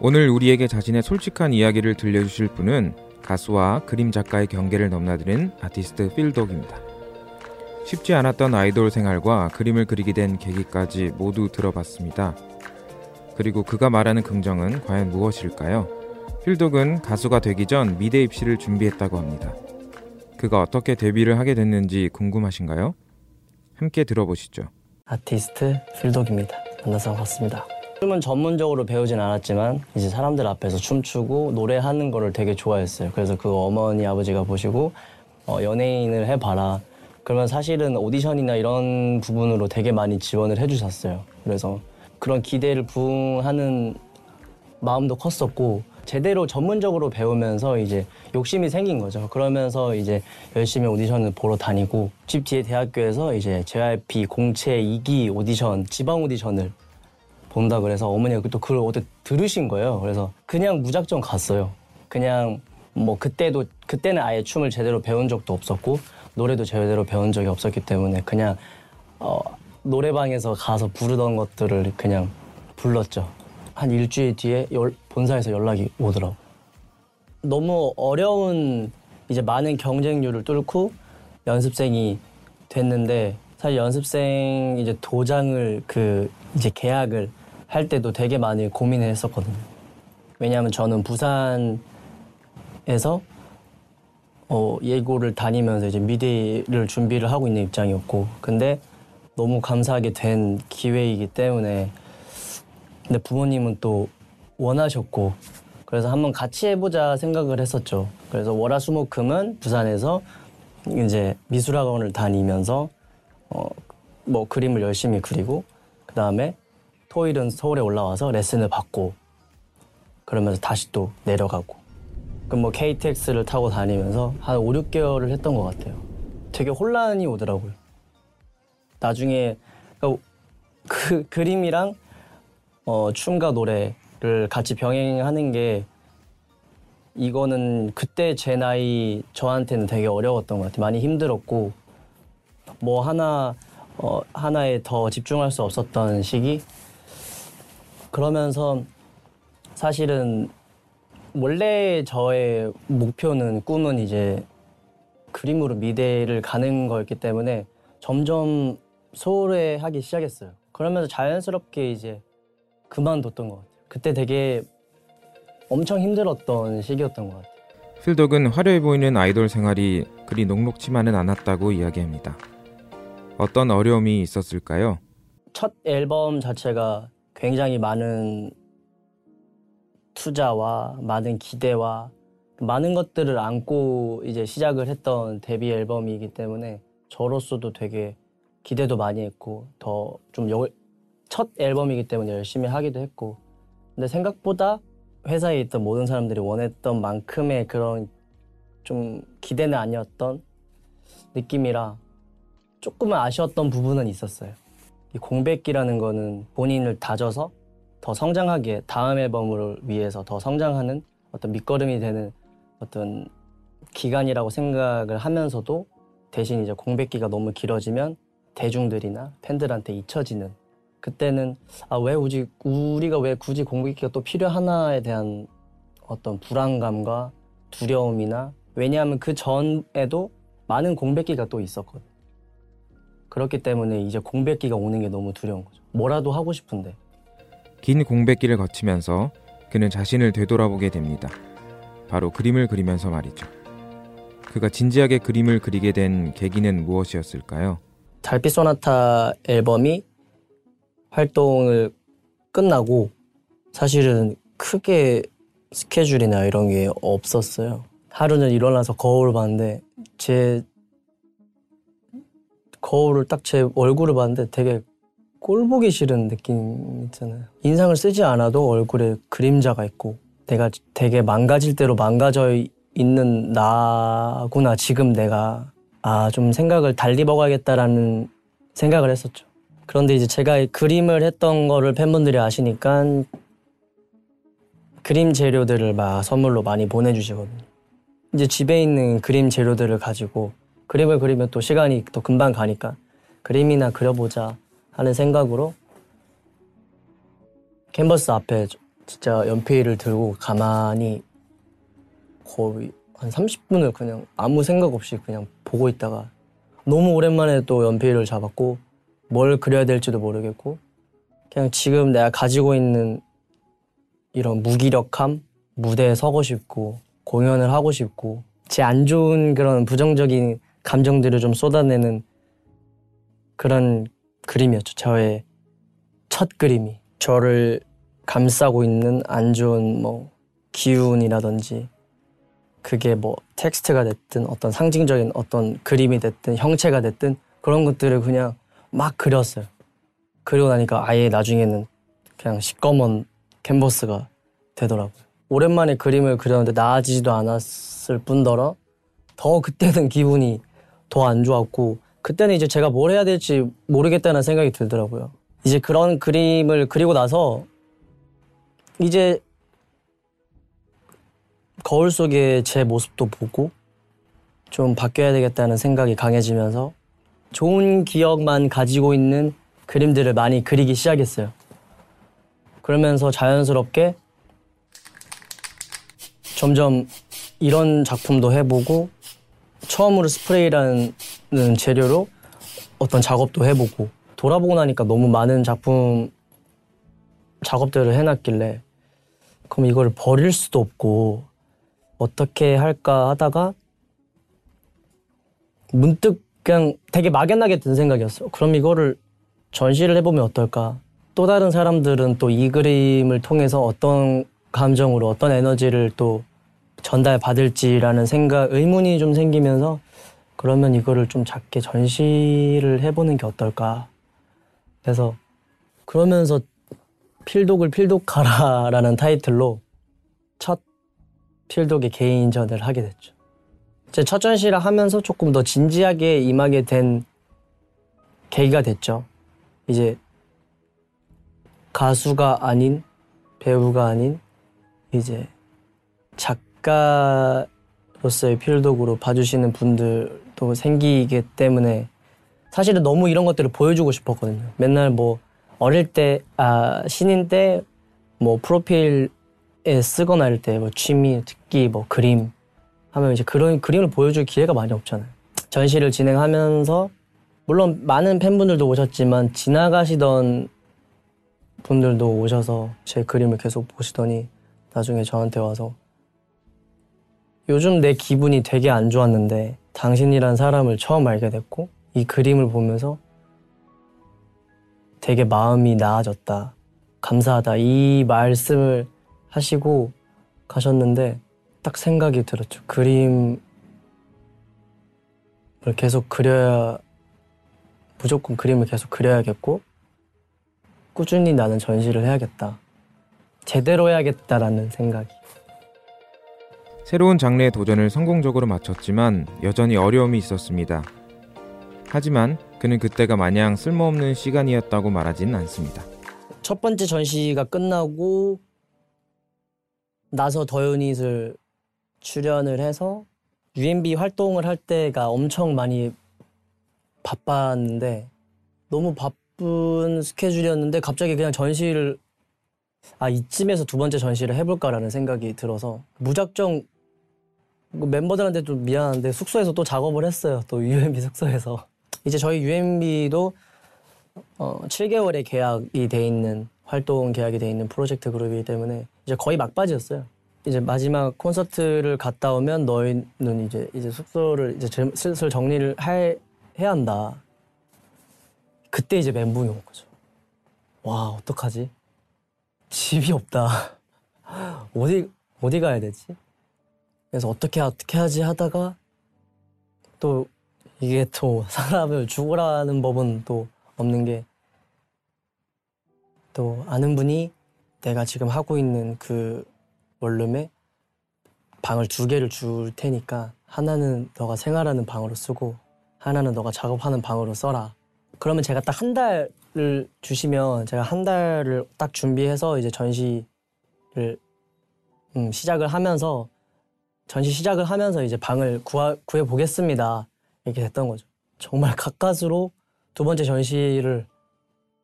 오늘 우리에게 자신의 솔직한 이야기를 들려주실 분은 가수와 그림 작가의 경계를 넘나드는 아티스트 필독입니다. 쉽지 않았던 아이돌 생활과 그림을 그리게 된 계기까지 모두 들어봤습니다. 그리고 그가 말하는 긍정은 과연 무엇일까요? 필독은 가수가 되기 전 미대 입시를 준비했다고 합니다. 그가 어떻게 데뷔를 하게 됐는지 궁금하신가요? 함께 들어보시죠. 아티스트 필독입니다. 만나서 반갑습니다. 춤은 전문적으로 배우진 않았지만 이제 사람들 앞에서 춤추고 노래하는 거를 되게 좋아했어요. 그래서 그 어머니 아버지가 보시고 어, 연예인을 해봐라. 그러면 사실은 오디션이나 이런 부분으로 되게 많이 지원을 해주셨어요. 그래서 그런 기대를 부응하는 마음도 컸었고 제대로 전문적으로 배우면서 이제 욕심이 생긴 거죠. 그러면서 이제 열심히 오디션을 보러 다니고 집 뒤에 대학교에서 이제 JYP 공채 2기 오디션 지방 오디션을 본다 그래서 어머니가 또 그걸 어디 들으신 거예요. 그래서 그냥 무작정 갔어요. 그냥 뭐 그때도 그때는 아예 춤을 제대로 배운 적도 없었고 노래도 제대로 배운 적이 없었기 때문에 그냥 어, 노래방에서 가서 부르던 것들을 그냥 불렀죠. 한 일주일 뒤에 열, 본사에서 연락이 오더라고. 너무 어려운 이제 많은 경쟁률을 뚫고 연습생이 됐는데 사실 연습생 이제 도장을 그 이제 계약을 할 때도 되게 많이 고민을 했었거든요. 왜냐하면 저는 부산에서 어, 예고를 다니면서 이제 미대를 준비를 하고 있는 입장이었고, 근데 너무 감사하게 된 기회이기 때문에 근데 부모님은 또 원하셨고 그래서 한번 같이 해보자 생각을 했었죠. 그래서 월화수목금은 부산에서 이제 미술학원을 다니면서 어, 뭐 그림을 열심히 그리고 그 다음에 토일은 서울에 올라와서 레슨을 받고 그러면서 다시 또 내려가고 그럼 뭐 KTX를 타고 다니면서 한 5, 6개월을 했던 것 같아요. 되게 혼란이 오더라고요. 나중에 그러니까 그 그림이랑 어, 춤과 노래를 같이 병행하는 게 이거는 그때 제 나이 저한테는 되게 어려웠던 것 같아요. 많이 힘들었고 뭐 하나 어, 하나에 더 집중할 수 없었던 시기. 그러면서 사실은 원래 저의 목표는 꿈은 이제 그림으로 미대를 가는 거였기 때문에 점점 소홀해하기 시작했어요. 그러면서 자연스럽게 이제 그만뒀던 것 같아요. 그때 되게 엄청 힘들었던 시기였던 것 같아요. 필독은 화려해 보이는 아이돌 생활이 그리 녹록치만은 않았다고 이야기합니다. 어떤 어려움이 있었을까요? 첫 앨범 자체가 굉장히 많은 투자와 많은 기대와 많은 것들을 안고 이제 시작을 했던 데뷔 앨범이기 때문에 저로서도 되게 기대도 많이 했고 더 좀 첫 앨범이기 때문에 열심히 하기도 했고 근데 생각보다 회사에 있던 모든 사람들이 원했던 만큼의 그런 좀 기대는 아니었던 느낌이라 조금은 아쉬웠던 부분은 있었어요. 이 공백기라는 거는 본인을 다져서 더 성장하게 다음 앨범을 위해서 더 성장하는 어떤 밑거름이 되는 어떤 기간이라고 생각을 하면서도 대신 이제 공백기가 너무 길어지면 대중들이나 팬들한테 잊혀지는 그때는 아 왜 우리 우리가 왜 굳이 공백기가 또 필요하나에 대한 어떤 불안감과 두려움이나 왜냐하면 그 전에도 많은 공백기가 또 있었거든. 그렇기 때문에 이제 공백기가 오는 게 너무 두려운 거죠. 뭐라도 하고 싶은데. 긴 공백기를 거치면서 그는 자신을 되돌아보게 됩니다. 바로 그림을 그리면서 말이죠. 그가 진지하게 그림을 그리게 된 계기는 무엇이었을까요? 달빛 소나타 앨범이 활동을 끝나고 사실은 크게 스케줄이나 이런 게 없었어요. 하루는 일어나서 거울을 봤는데 제 거울을 딱 제 얼굴을 봤는데 되게 꼴 보기 싫은 느낌 있잖아요. 인상을 쓰지 않아도 얼굴에 그림자가 있고 내가 되게 망가질 대로 망가져 있는 나구나 지금 내가 아 좀 생각을 달리 먹어야겠다라는 생각을 했었죠. 그런데 이제 제가 그림을 했던 거를 팬분들이 아시니까 그림 재료들을 막 선물로 많이 보내주시거든요. 이제 집에 있는 그림 재료들을 가지고 그림을 그리면 또 시간이 또 금방 가니까 그림이나 그려보자 하는 생각으로 캔버스 앞에 진짜 연필을 들고 가만히 거의 한 30분을 그냥 아무 생각 없이 그냥 보고 있다가 너무 오랜만에 또 연필을 잡았고 뭘 그려야 될지도 모르겠고 그냥 지금 내가 가지고 있는 이런 무기력함 무대에 서고 싶고 공연을 하고 싶고 제 안 좋은 그런 부정적인 감정들을 좀 쏟아내는 그런 그림이었죠. 저의 첫 그림이 저를 감싸고 있는 안 좋은 뭐 기운이라든지 그게 뭐 텍스트가 됐든 어떤 상징적인 어떤 그림이 됐든 형체가 됐든 그런 것들을 그냥 막 그렸어요. 그리고 나니까 아예 나중에는 그냥 시꺼먼 캔버스가 되더라고요. 오랜만에 그림을 그렸는데 나아지지도 않았을 뿐더러 더 그때는 기분이 더 안 좋았고 그때는 이제 제가 뭘 해야 될지 모르겠다는 생각이 들더라고요. 이제 그런 그림을 그리고 나서 이제 거울 속에 제 모습도 보고 좀 바뀌어야 되겠다는 생각이 강해지면서 좋은 기억만 가지고 있는 그림들을 많이 그리기 시작했어요. 그러면서 자연스럽게 점점 이런 작품도 해보고 처음으로 스프레이라는 재료로 어떤 작업도 해보고 돌아보고 나니까 너무 많은 작품 작업들을 해놨길래 그럼 이걸 버릴 수도 없고 어떻게 할까 하다가 문득 그냥 되게 막연하게 든 생각이었어요. 그럼 이거를 전시를 해보면 어떨까? 또 다른 사람들은 또 이 그림을 통해서 어떤 감정으로 어떤 에너지를 또 전달 받을지라는 생각, 의문이 좀 생기면서 그러면 이거를 좀 작게 전시를 해보는 게 어떨까. 그래서 그러면서 필독을 필독하라라는 타이틀로 첫 필독의 개인전을 하게 됐죠. 제 첫 전시를 하면서 조금 더 진지하게 임하게 된 계기가 됐죠. 이제 가수가 아닌 배우가 아닌 이제 작가로서의 필독으로 봐주시는 분들도 생기기 때문에 사실은 너무 이런 것들을 보여주고 싶었거든요. 맨날 뭐 어릴 때, 아, 신인 때 뭐 프로필에 쓰거나 할 때 뭐 취미, 특기, 뭐 그림 하면 이제 그런 그림을 보여줄 기회가 많이 없잖아요. 전시를 진행하면서 물론 많은 팬분들도 오셨지만 지나가시던 분들도 오셔서 제 그림을 계속 보시더니 나중에 저한테 와서 요즘 내 기분이 되게 안 좋았는데 당신이란 사람을 처음 알게 됐고 이 그림을 보면서 되게 마음이 나아졌다. 감사하다. 이 말씀을 하시고 가셨는데 딱 생각이 들었죠. 그림을 계속 그려야 무조건 그림을 계속 그려야겠고 꾸준히 나는 전시를 해야겠다. 제대로 해야겠다라는 생각이. 새로운 장르의 도전을 성공적으로 마쳤지만 여전히 어려움이 있었습니다. 하지만 그는 그때가 마냥 쓸모없는 시간이었다고 말하진 않습니다. 첫 번째 전시가 끝나고 나서 더유닛을 출연을 해서 UMB 활동을 할 때가 엄청 많이 바빴는데 너무 바쁜 스케줄이었는데 갑자기 그냥 전시를 아 이쯤에서 두 번째 전시를 해볼까라는 생각이 들어서 무작정 그 멤버들한테 좀 미안한데 숙소에서 또 작업을 했어요. 또 UMB 숙소에서 이제 저희 UMB도 어, 7개월의 계약이 돼 있는 활동 계약이 돼 있는 프로젝트 그룹이기 때문에 이제 거의 막바지였어요. 이제 마지막 콘서트를 갔다 오면 너희는 이제 이제 숙소를 이제 슬슬 정리를 할, 해야 한다. 그때 이제 멘붕이 온 거죠. 와 어떡하지? 집이 없다. 어디 어디 가야 되지? 그래서 어떻게 어떻게 하지 하다가 또 이게 또 사람을 죽으라는 법은 또 없는 게 또 아는 분이 내가 지금 하고 있는 그 원룸에 방을 두 개를 줄 테니까 하나는 너가 생활하는 방으로 쓰고 하나는 너가 작업하는 방으로 써라. 그러면 제가 딱 한 달을 주시면 제가 한 달을 딱 준비해서 이제 전시를 음, 시작을 하면서 전시 시작을 하면서 이제 방을 구하, 구해 보겠습니다. 이렇게 됐던 거죠. 정말 가까스로 두 번째 전시를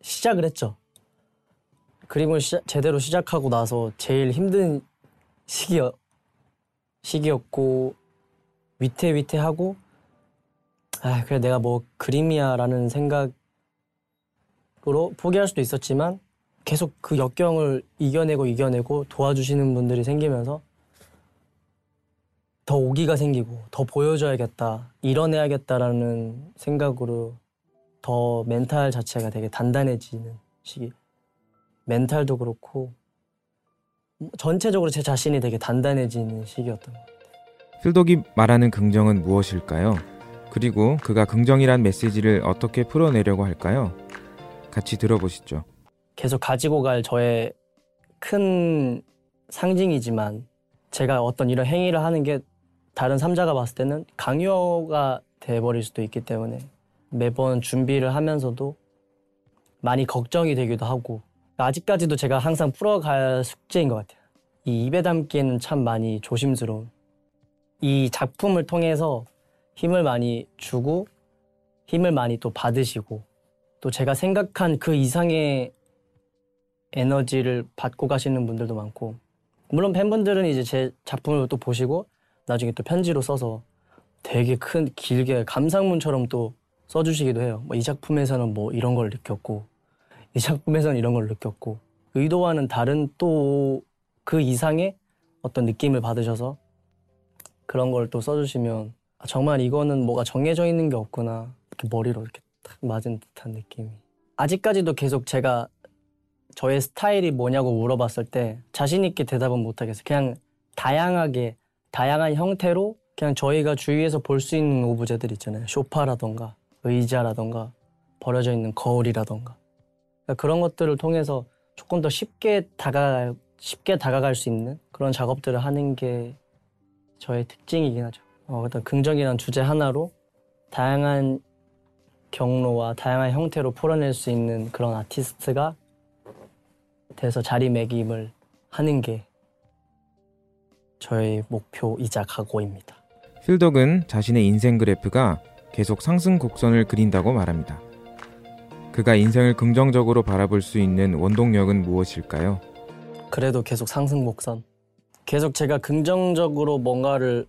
시작을 했죠. 그림을 시, 제대로 시작하고 나서 제일 힘든 시기여, 시기였고 위태위태하고 아 그래 내가 뭐 그림이야라는 생각으로 포기할 수도 있었지만 계속 그 역경을 이겨내고 이겨내고 도와주시는 분들이 생기면서 더 오기가 생기고 더 보여줘야겠다 이뤄내야겠다라는 생각으로 더 멘탈 자체가 되게 단단해지는 시기 멘탈도 그렇고 전체적으로 제 자신이 되게 단단해지는 시기였던 것 같아요. 필독이 말하는 긍정은 무엇일까요? 그리고 그가 긍정이란 메시지를 어떻게 풀어내려고 할까요? 같이 들어보시죠. 계속 가지고 갈 저의 큰 상징이지만 제가 어떤 이런 행위를 하는 게 다른 삼자가 봤을 때는 강요가 돼버릴 수도 있기 때문에 매번 준비를 하면서도 많이 걱정이 되기도 하고 아직까지도 제가 항상 풀어갈 숙제인 것 같아요. 이 입에 담기에는 참 많이 조심스러운 이 작품을 통해서 힘을 많이 주고 힘을 많이 또 받으시고 또 제가 생각한 그 이상의 에너지를 받고 가시는 분들도 많고 물론 팬분들은 이제 제 작품을 또 보시고 나중에 또 편지로 써서 되게 큰 길게 감상문처럼 또 써주시기도 해요. 뭐 이 작품에서는 뭐 이런 걸 느꼈고 이 작품에서는 이런 걸 느꼈고 의도와는 다른 또 그 이상의 어떤 느낌을 받으셔서 그런 걸 또 써주시면 아, 정말 이거는 뭐가 정해져 있는 게 없구나 이렇게 머리로 이렇게 딱 맞은 듯한 느낌이 아직까지도 계속 제가 저의 스타일이 뭐냐고 물어봤을 때 자신 있게 대답은 못하겠어요. 그냥 다양하게 다양한 형태로 그냥 저희가 주위에서 볼 수 있는 오브제들 있잖아요. 쇼파라던가 의자라던가 버려져 있는 거울이라던가 그러니까 그런 것들을 통해서 조금 더 쉽게 다가 쉽게 다가갈 수 있는 그런 작업들을 하는 게 저의 특징이긴 하죠. 어, 일단 긍정이란 주제 하나로 다양한 경로와 다양한 형태로 풀어낼 수 있는 그런 아티스트가 돼서 자리매김을 하는 게 저의 목표이자 각오입니다. 필독은 자신의 인생 그래프가 계속 상승 곡선을 그린다고 말합니다. 그가 인생을 긍정적으로 바라볼 수 있는 원동력은 무엇일까요? 그래도 계속 상승 곡선. 계속 제가 긍정적으로 뭔가를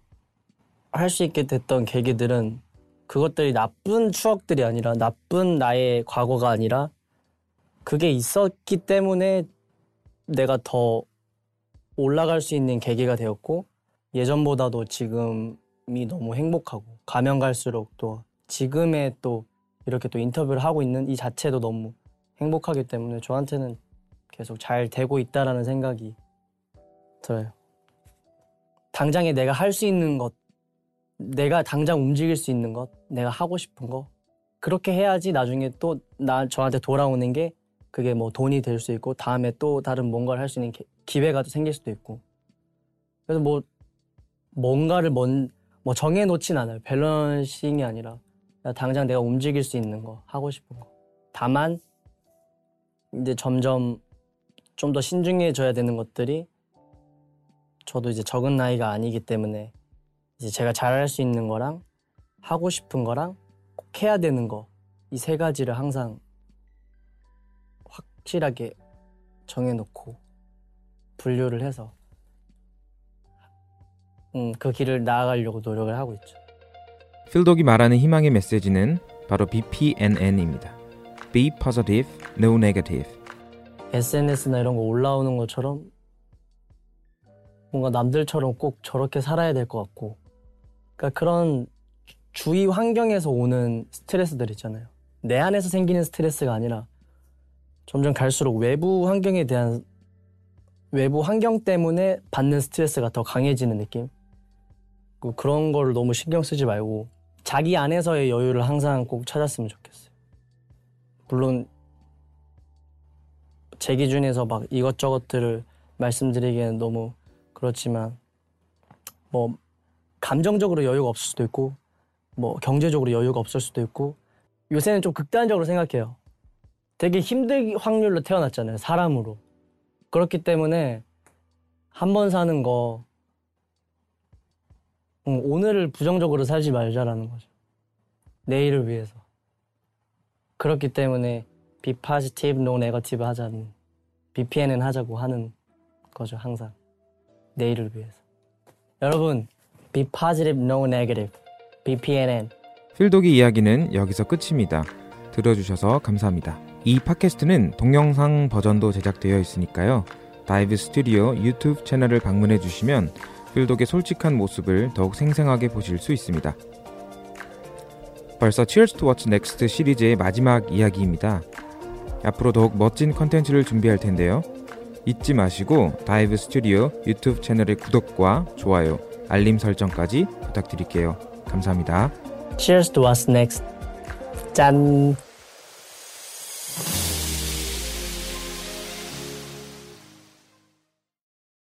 할 수 있게 됐던 계기들은 그것들이 나쁜 추억들이 아니라 나쁜 나의 과거가 아니라 그게 있었기 때문에 내가 더 올라갈 수 있는 계기가 되었고 예전보다도 지금이 너무 행복하고 가면 갈수록 또 지금의 또 이렇게 또 인터뷰를 하고 있는 이 자체도 너무 행복하기 때문에 저한테는 계속 잘 되고 있다라는 생각이 들어요. 당장에 내가 할 수 있는 것, 내가 당장 움직일 수 있는 것, 내가 하고 싶은 거 그렇게 해야지 나중에 또 나 저한테 돌아오는 게 그게 뭐 돈이 될 수 있고 다음에 또 다른 뭔가를 할 수 있는 기회가 생길 수도 있고. 그래서 뭐 뭔가를 먼, 뭐 정해놓진 않아요. 밸런싱이 아니라 당장 내가 움직일 수 있는 거 하고 싶은 거. 다만 이제 점점 좀 더 신중해져야 되는 것들이 저도 이제 적은 나이가 아니기 때문에 이제 제가 잘할 수 있는 거랑 하고 싶은 거랑 꼭 해야 되는 거. 이 세 가지를 항상 확실하게 정해놓고 분류를 해서 음, 그 길을 나아가려고 노력을 하고 있죠. 필독이 말하는 희망의 메시지는 바로 BPNN입니다. Be positive, no negative. SNS나 이런 거 올라오는 것처럼 뭔가 남들처럼 꼭 저렇게 살아야 될 것 같고 그러니까 그런 주위 환경에서 오는 스트레스들 있잖아요. 내 안에서 생기는 스트레스가 아니라 점점 갈수록 외부 환경에 대한 외부 환경 때문에 받는 스트레스가 더 강해지는 느낌. 그 그런 걸 너무 신경 쓰지 말고 자기 안에서의 여유를 항상 꼭 찾았으면 좋겠어요. 물론 제 기준에서 막 이것저것들을 말씀드리기에는 너무 그렇지만 뭐 감정적으로 여유가 없을 수도 있고 뭐 경제적으로 여유가 없을 수도 있고 요새는 좀 극단적으로 생각해요. 되게 힘들 확률로 태어났잖아요. 사람으로. 그렇기 때문에 한 번 사는 거 응, 오늘을 부정적으로 살지 말자라는 거죠. 내일을 위해서. 그렇기 때문에 be positive, no negative 하자는 BPNN 하자고 하는 거죠, 항상. 내일을 위해서. 여러분, be positive, no negative. BPNN. 필독의 이야기는 여기서 끝입니다. 들어주셔서 감사합니다. 이 팟캐스트는 동영상 버전도 제작되어 있으니까요. 다이브 스튜디오 유튜브 채널을 방문해 주시면 필독의 솔직한 모습을 더욱 생생하게 보실 수 있습니다. 벌써 Cheers to What's Next 시리즈의 마지막 이야기입니다. 앞으로 더욱 멋진 컨텐츠를 준비할 텐데요. 잊지 마시고 다이브 스튜디오 유튜브 채널의 구독과 좋아요, 알림 설정까지 부탁드릴게요. 감사합니다. Cheers to what's next. 짠!